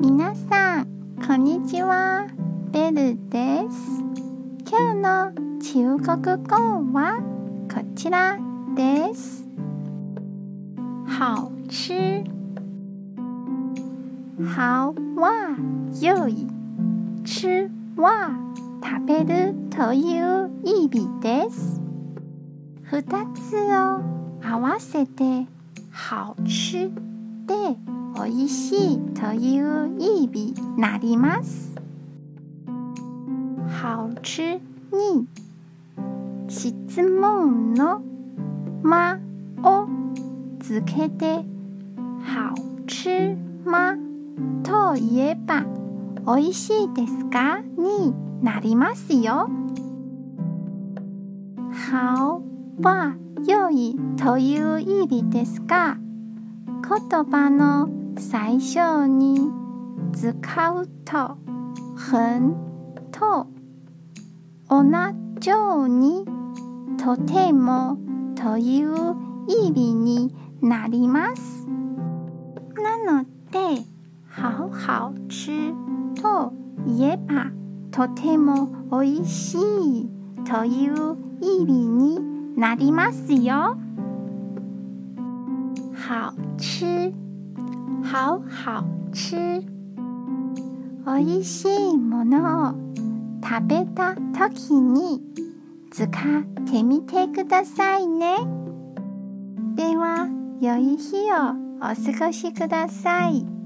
皆さん、こんにちは。ベルです。今日の中国語はこちらです。好吃。好は良い。吃は食べるという意味です。二つを合わせて好吃で美味しいという意味なります。好吃に質問の「ま」をつけて「好吃吗?」と言えば「美味しいですか?」になりますよ。好は良いという意味ですが言葉の最初に使うと「很」と同じように「とても」という意味になります。なので「好好吃」と言えばとても美味しいという意味になりますよ。好吃，好好吃。美味しいものを食べた時に使ってみてくださいね。では、良い日をお過ごしください。